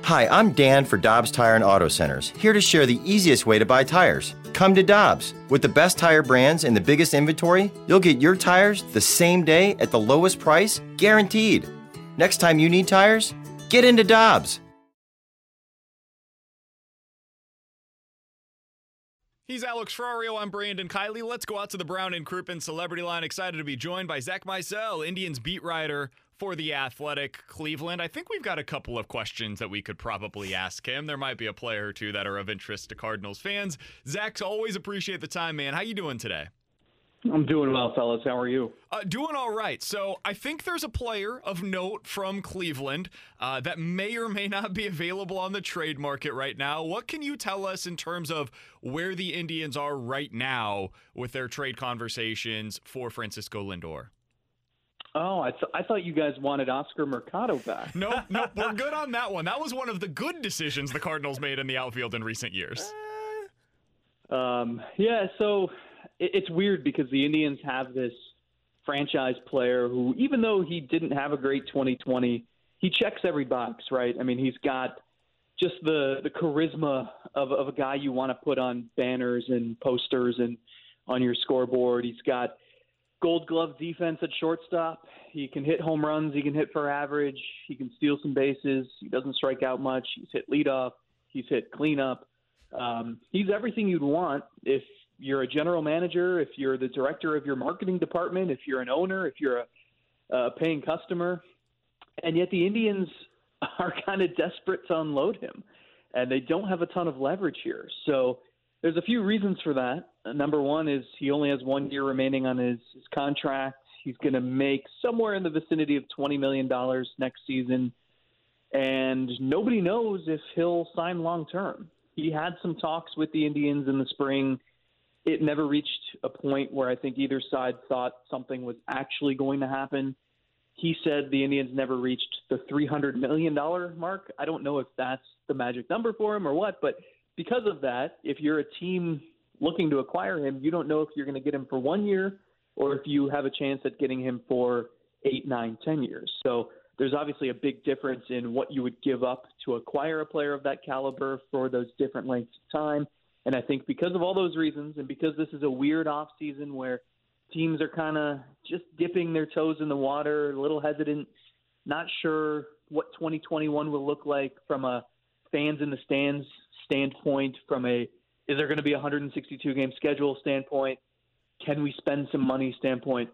Hi, I'm Dan for Dobbs Tire and Auto Centers, here to share the easiest way to buy tires. Come to Dobbs. With the best tire brands and the biggest inventory, you'll get your tires the same day at the lowest price, guaranteed. Next time you need tires, get into Dobbs. He's Alex Ferrario. I'm Brandon Kiley. Let's go out to the Brown and Crouppen Celebrity Line. Excited to be joined by Zach Meisel, Indians beat writer for the Athletic Cleveland. I think we've got a couple of questions that we could probably ask him. There might be a player or two that are of interest to Cardinals fans. Zach, always appreciate the time, man. How you doing today? I'm doing well, fellas. How are you? Uh, doing all right. So I think there's a player of note from Cleveland uh, that may or may not be available on the trade market right now. What can you tell us in terms of where the Indians are right now with their trade conversations for Francisco Lindor? Oh, I, th- I thought you guys wanted Oscar Mercado back. Nope, nope, we're good on that one. That was one of the good decisions the Cardinals made in the outfield in recent years. Um, yeah, so it, it's weird because the Indians have this franchise player who, even though he didn't have a great 2020, he checks every box, right? I mean, he's got just the the charisma of, of a guy you want to put on banners and posters and on your scoreboard. He's got gold glove defense at shortstop. He can hit home runs. He can hit for average. He can steal some bases. He doesn't strike out much. He's hit leadoff. He's hit cleanup. Um, he's everything you'd want if you're a general manager, if you're the director of your marketing department, if you're an owner, if you're a, a paying customer. And yet the Indians are kind of desperate to unload him, and they don't have a ton of leverage here. So there's a few reasons for that. Number one is he only has one year remaining on his, his contract. He's going to make somewhere in the vicinity of $20 million next season. And nobody knows if he'll sign long term. He had some talks with the Indians in the spring. It never reached a point where I think either side thought something was actually going to happen. He said the Indians never reached the $300 million mark. I don't know if that's the magic number for him or what, but because of that, if you're a team looking to acquire him, you don't know if you're going to get him for one year or if you have a chance at getting him for eight, nine, ten years. So there's obviously a big difference in what you would give up to acquire a player of that caliber for those different lengths of time. And I think because of all those reasons, and because this is a weird off season where teams are kind of just dipping their toes in the water, a little hesitant, not sure what 2021 will look like from a fans in the stands standpoint, from a is there going to be a 162 game schedule standpoint, can we spend some money standpoint,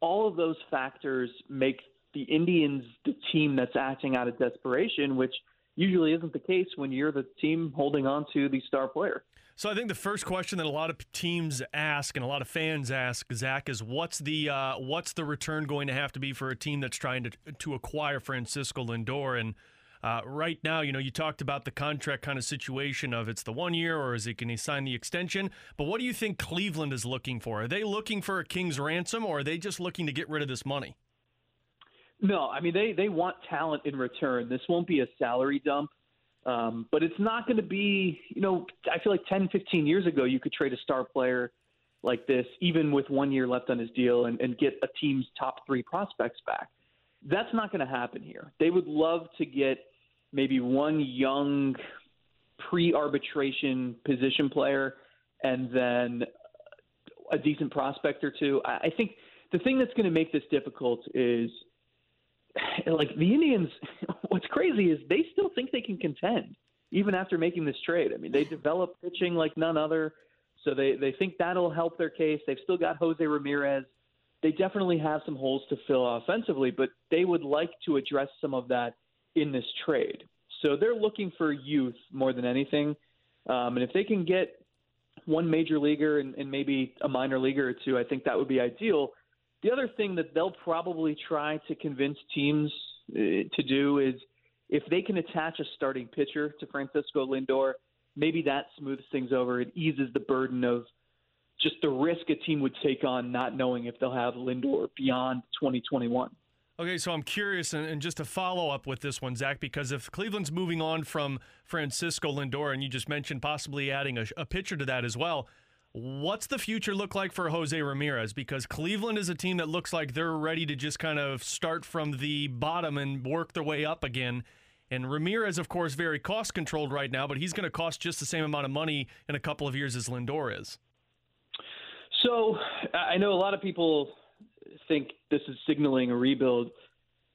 all of those factors make the Indians the team that's acting out of desperation, which usually isn't the case when you're the team holding on to the star player. So I think the first question that a lot of teams ask and a lot of fans ask, Zach, is what's the uh, what's the return going to have to be for a team that's trying to to acquire Francisco Lindor? And uh, right now, you know, you talked about the contract kind of situation of it's the one year or is it can he sign the extension? But what do you think Cleveland is looking for? Are they looking for a king's ransom or are they just looking to get rid of this money? No, I mean they they want talent in return. This won't be a salary dump. Um, but it's not going to be, you know, I feel like 10, 15 years ago, you could trade a star player like this, even with one year left on his deal, and, and get a team's top three prospects back. That's not going to happen here. They would love to get maybe one young pre arbitration position player and then a decent prospect or two. I, I think the thing that's going to make this difficult is like the Indians. What's crazy is they still think they can contend even after making this trade. I mean, they develop pitching like none other, so they they think that'll help their case. They've still got Jose Ramirez. They definitely have some holes to fill offensively, but they would like to address some of that in this trade. So they're looking for youth more than anything. Um, and if they can get one major leaguer and, and maybe a minor leaguer or two, I think that would be ideal. The other thing that they'll probably try to convince teams uh, to do is if they can attach a starting pitcher to Francisco Lindor, maybe that smooths things over. It eases the burden of just the risk a team would take on not knowing if they'll have Lindor beyond 2021. Okay, so I'm curious, and, just to follow up with this one, Zach, because if Cleveland's moving on from Francisco Lindor, and you just mentioned possibly adding a, a pitcher to that as well, what's the future look like for Jose Ramirez? Because Cleveland is a team that looks like they're ready to just kind of start from the bottom and work their way up again. And Ramirez, of course, very cost controlled right now, but he's going to cost just the same amount of money in a couple of years as Lindor is. So I know a lot of people think this is signaling a rebuild.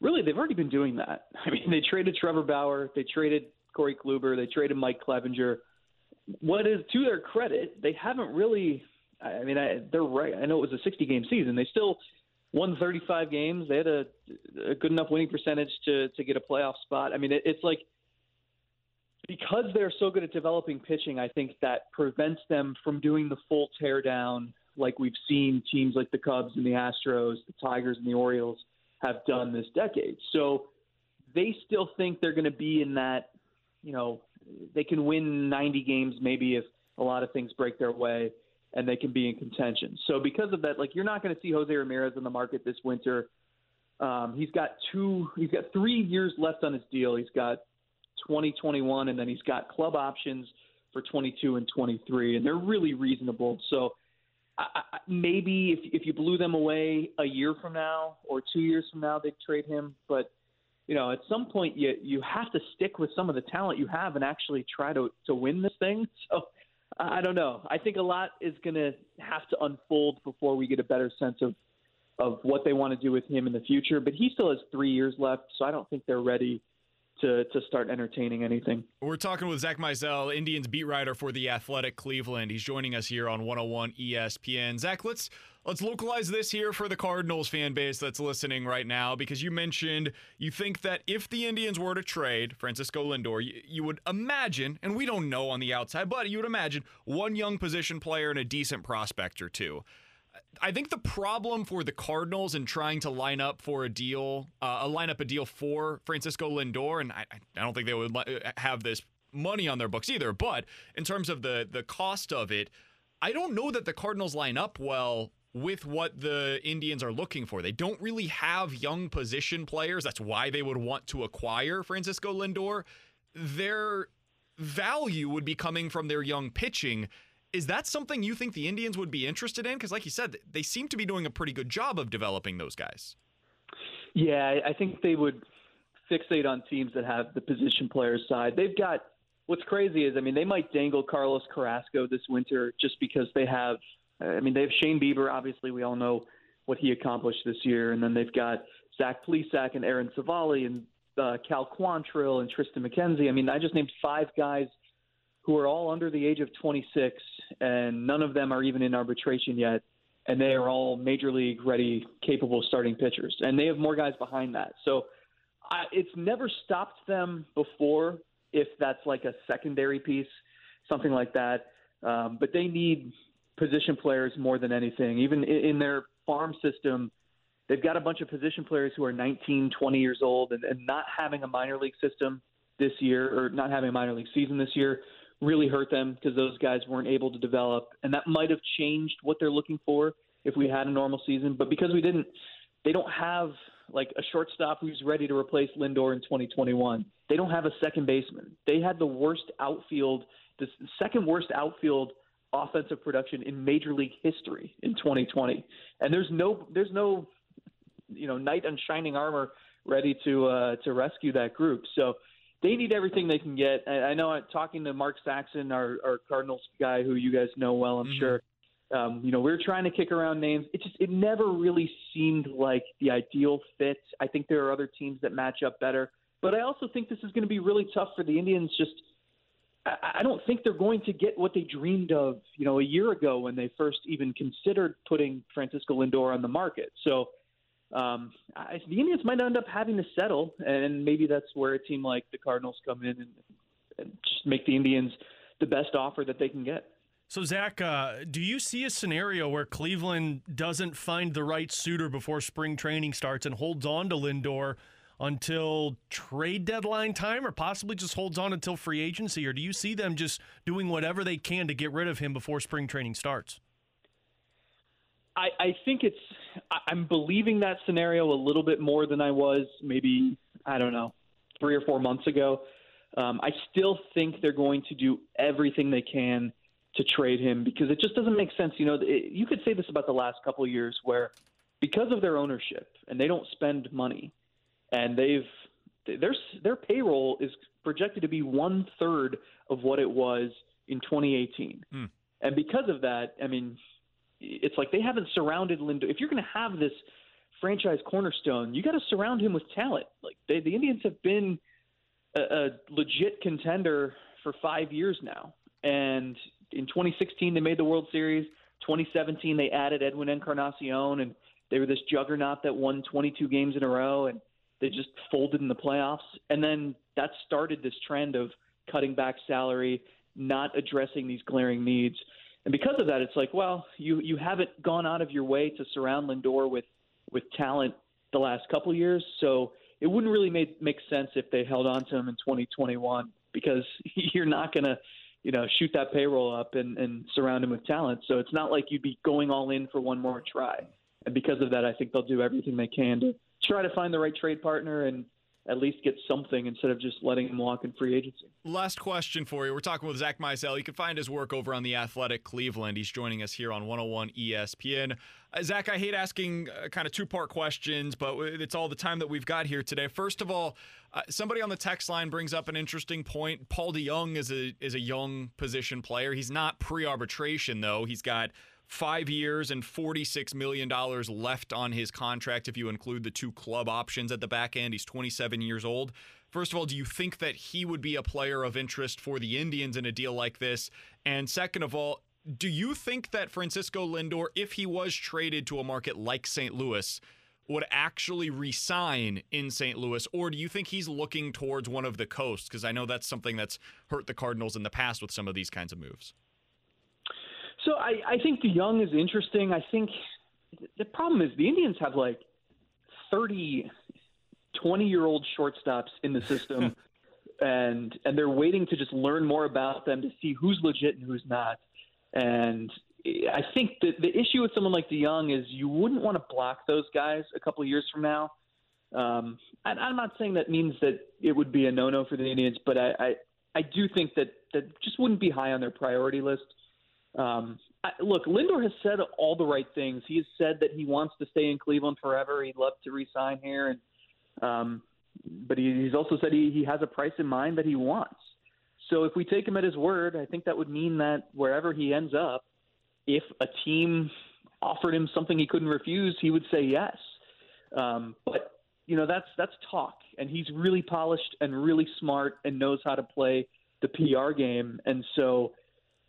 Really, they've already been doing that. I mean, they traded Trevor Bauer, they traded Corey Kluber, they traded Mike Clevinger. What is to their credit, they haven't really. I mean, I, they're right. I know it was a 60 game season. They still won 35 games. They had a, a good enough winning percentage to to get a playoff spot. I mean, it, it's like because they're so good at developing pitching, I think that prevents them from doing the full teardown like we've seen teams like the Cubs and the Astros, the Tigers and the Orioles have done this decade. So they still think they're going to be in that, you know, they can win 90 games maybe if a lot of things break their way and they can be in contention. So because of that, like you're not going to see Jose Ramirez in the market this winter. Um, he's got two, he's got three years left on his deal. He's got 2021, and then he's got club options for 22 and 23, and they're really reasonable. So I, I, maybe if if you blew them away a year from now or two years from now, they'd trade him. But you know, at some point, you you have to stick with some of the talent you have and actually try to to win this thing. So I don't know. I think a lot is going to have to unfold before we get a better sense of of what they want to do with him in the future. But he still has three years left, so I don't think they're ready to, to start entertaining anything. We're talking with Zach Meisel, Indians beat writer for the Athletic Cleveland. He's joining us here on 101 ESPN. Zach, let's let's localize this here for the Cardinals fan base that's listening right now because you mentioned you think that if the Indians were to trade Francisco Lindor, you, you would imagine, and we don't know on the outside, but you would imagine one young position player and a decent prospect or two. I think the problem for the Cardinals in trying to line up for a deal, uh, a line up a deal for Francisco Lindor, and I, I don't think they would have this money on their books either. But in terms of the the cost of it, I don't know that the Cardinals line up well with what the Indians are looking for. They don't really have young position players. That's why they would want to acquire Francisco Lindor. Their value would be coming from their young pitching. Is that something you think the Indians would be interested in? Because, like you said, they seem to be doing a pretty good job of developing those guys. Yeah, I think they would fixate on teams that have the position players side. They've got what's crazy is, I mean, they might dangle Carlos Carrasco this winter just because they have. I mean, they have Shane Bieber. Obviously, we all know what he accomplished this year, and then they've got Zach Plesac and Aaron Civale and uh, Cal Quantrill and Triston McKenzie. I mean, I just named five guys who are all under the age of 26, and none of them are even in arbitration yet. And they are all major league ready, capable starting pitchers. And they have more guys behind that. So I, it's never stopped them before if that's like a secondary piece, something like that. Um, but they need position players more than anything. Even in, in their farm system, they've got a bunch of position players who are 19, 20 years old, and, and not having a minor league system this year or not having a minor league season this year really hurt them because those guys weren't able to develop, and that might have changed what they're looking for if we had a normal season. But because we didn't, they don't have like a shortstop who's ready to replace Lindor in 2021. They don't have a second baseman. They had the worst outfield, the second worst outfield offensive production in Major League history in 2020. And there's no, there's no, you know, knight in shining armor ready to uh, to rescue that group. So they need everything they can get. I know I'm talking to Mark Saxon, our, our Cardinals guy, who you guys know well, I'm mm-hmm. sure. Um, you know, we are trying to kick around names. It just it never really seemed like the ideal fit. I think there are other teams that match up better, but I also think this is going to be really tough for the Indians. Just I, I don't think they're going to get what they dreamed of, you know, a year ago when they first even considered putting Francisco Lindor on the market. So um, I, the Indians might end up having to settle, and maybe that's where a team like the Cardinals come in and, and just make the Indians the best offer that they can get. So, Zach, uh, do you see a scenario where Cleveland doesn't find the right suitor before spring training starts and holds on to Lindor until trade deadline time, or possibly just holds on until free agency? Or do you see them just doing whatever they can to get rid of him before spring training starts? I, I think it's. I'm believing that scenario a little bit more than I was maybe I don't know three or four months ago. Um, I still think they're going to do everything they can to trade him because it just doesn't make sense. You know, it, you could say this about the last couple of years where because of their ownership and they don't spend money and they've their their payroll is projected to be one third of what it was in 2018. Hmm. And because of that, I mean, it's like they haven't surrounded Lindor. If you're going to have this franchise cornerstone, you got to surround him with talent. Like they, the Indians have been a, a legit contender for five years now, and in 2016 they made the World Series. 2017 they added Edwin Encarnacion, and they were this juggernaut that won 22 games in a row, and they just folded in the playoffs. And then that started this trend of cutting back salary, not addressing these glaring needs. And because of that, it's like, well, you you haven't gone out of your way to surround Lindor with with talent the last couple years, so it wouldn't really make make sense if they held on to him in 2021 because you're not going to, you know, shoot that payroll up and, and surround him with talent. So it's not like you'd be going all in for one more try. And because of that, I think they'll do everything they can to try to find the right trade partner and at least get something instead of just letting him walk in free agency. Last question for you. We're talking with Zach Meisel. You can find his work over on the Athletic Cleveland. He's joining us here on 101 ESPN. Uh, Zach, I hate asking uh, kind of two part questions, but it's all the time that we've got here today. First of all, uh, somebody on the text line brings up an interesting point. Paul DeJong is a is a young position player. He's not pre arbitration though. He's got five years and $46 million left on his contract if you include the two club options at the back end. He's 27 years old. First of all, do you think that he would be a player of interest for the Indians in a deal like this? And second of all, do you think that Francisco Lindor, if he was traded to a market like St. Louis, would actually resign in St. Louis, or do you think he's looking towards one of the coasts? Because I know that's something that's hurt the Cardinals in the past with some of these kinds of moves. So I, I think DeJong is interesting. I think the problem is the Indians have like 30, 20 year old shortstops in the system, and and they're waiting to just learn more about them to see who's legit and who's not. And I think the the issue with someone like DeJong is you wouldn't want to block those guys a couple of years from now. Um, and I'm not saying that means that it would be a no no for the Indians, but I, I I do think that that just wouldn't be high on their priority list. Um, I, look, Lindor has said all the right things. He has said that he wants to stay in Cleveland forever. He'd love to resign here, and um, but he, he's also said he, he has a price in mind that he wants. So if we take him at his word, I think that would mean that wherever he ends up, if a team offered him something he couldn't refuse, he would say yes. Um, but you know that's that's talk, and he's really polished and really smart and knows how to play the PR game, and so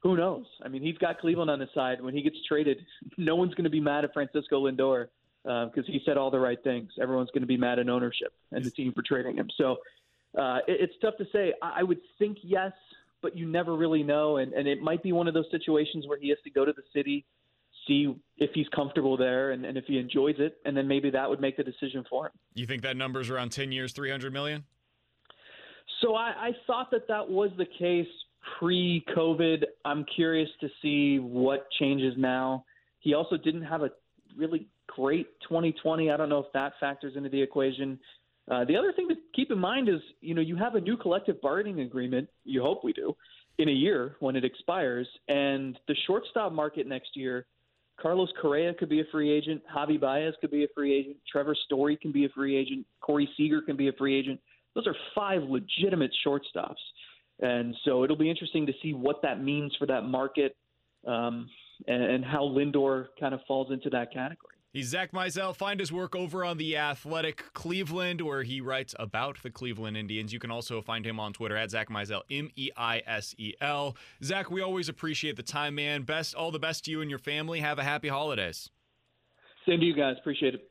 who knows? I mean, he's got Cleveland on his side. When he gets traded, no one's going to be mad at Francisco Lindor because uh, he said all the right things. Everyone's going to be mad at ownership and the team for trading him. So uh, it, it's tough to say. I, I would think yes, but you never really know. And, and it might be one of those situations where he has to go to the city, see if he's comfortable there, and, and if he enjoys it, and then maybe that would make the decision for him. You think that number's around 10 years, 300 million? So I, I thought that that was the case pre-COVID. I'm curious to see what changes now. He also didn't have a really great 2020. I don't know if that factors into the equation. Uh, the other thing to keep in mind is, you know, you have a new collective bargaining agreement. You hope we do in a year when it expires, and the shortstop market next year. Carlos Correa could be a free agent. Javy Baez could be a free agent. Trevor Story can be a free agent. Corey Seager can be a free agent. Those are five legitimate shortstops. And so it'll be interesting to see what that means for that market um, and, and, how Lindor kind of falls into that category. He's Zach Meisel. Find his work over on the Athletic Cleveland, where he writes about the Cleveland Indians. You can also find him on Twitter at Zach Meisel, M E I S E L. Zach, we always appreciate the time, man. Best, all the best to you and your family. Have a happy holidays. Same to you guys. Appreciate it.